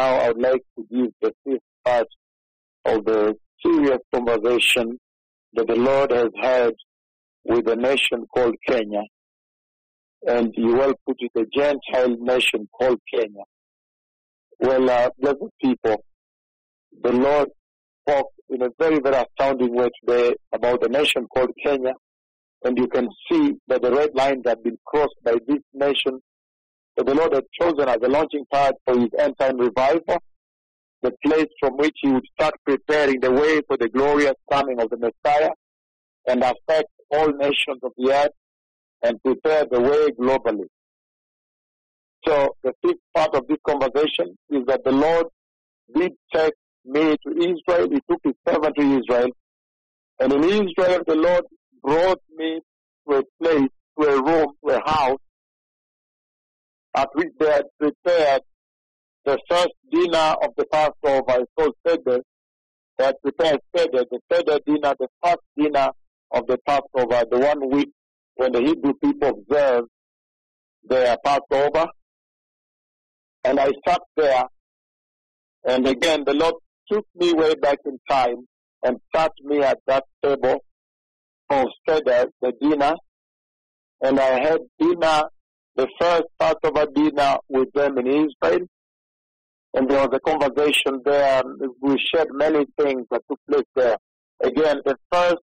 now I would like to give the fifth part of the serious conversation that the Lord has had with a nation called Kenya. And you will put it a Gentile nation called Kenya. Well, uh, blessed people, the Lord spoke in a very, very astounding way today about a nation called Kenya. And you can see that the red lines have been crossed by this nation that the Lord had chosen as a launching pad for his end time revival, the place from which he would start preparing the way for the glorious coming of the Messiah and affect all nations of the earth and prepare the way globally. So the fifth part of this conversation is that the Lord did take me to Israel. He took his servant to Israel. And in Israel, the Lord brought me to a place, to a room, to a house at which they had prepared the first dinner of the Passover. It's called Seder. They had prepared Seder, the Seder dinner, the first dinner of the Passover, the one week when the Hebrew people observe their Passover. And I sat there, and again, the Lord took me way back in time and sat me at that table of Seder, the dinner, and I had dinner the first part of Passover dinner with them in Israel. And there was a conversation there. We shared many things that took place there. Again, the first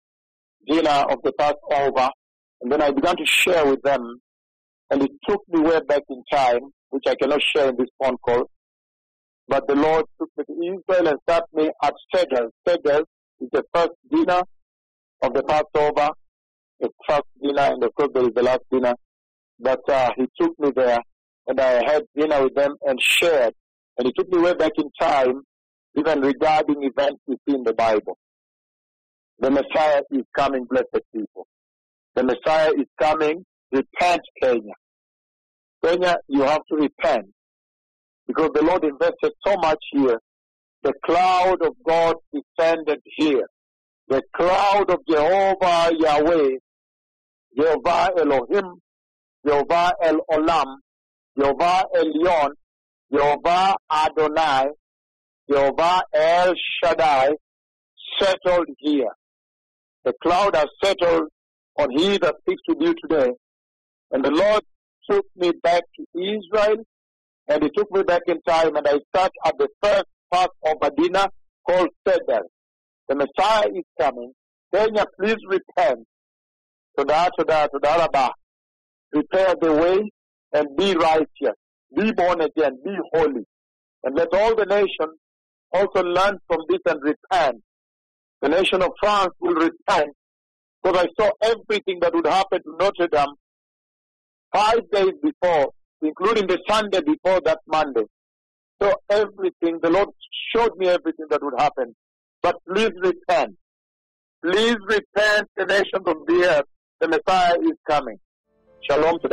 dinner of the Passover. And then I began to share with them. And it took me way back in time, which I cannot share in this phone call. But the Lord took me to Israel and sat me at Seder. Seder is the first dinner of the Passover. The first dinner, and of course there is the last dinner but uh, he took me there and I had dinner with them and shared. And he took me way back in time, even regarding events we see in the Bible. The Messiah is coming, blessed people. The Messiah is coming. Repent, Kenya. Kenya, you have to repent because the Lord invested so much here. The cloud of God descended here. The cloud of Jehovah Yahweh, Jehovah Elohim Jehovah El Olam, Jehovah Elyon, Jehovah Adonai, Jehovah El Shaddai settled here. The cloud has settled on he that speaks to you today. And the Lord took me back to Israel and he took me back in time and I sat at the first part of Medina called Seder. The Messiah is coming. Kenya, please repent. Toda, toda, toda, rabah prepare the way and be righteous, be born again, be holy. And let all the nations also learn from this and repent. The nation of France will repent because I saw everything that would happen to Notre Dame five days before, including the Sunday before that Monday. So everything, the Lord showed me everything that would happen. But please repent. Please repent the nations of the earth. The Messiah is coming. Shalom to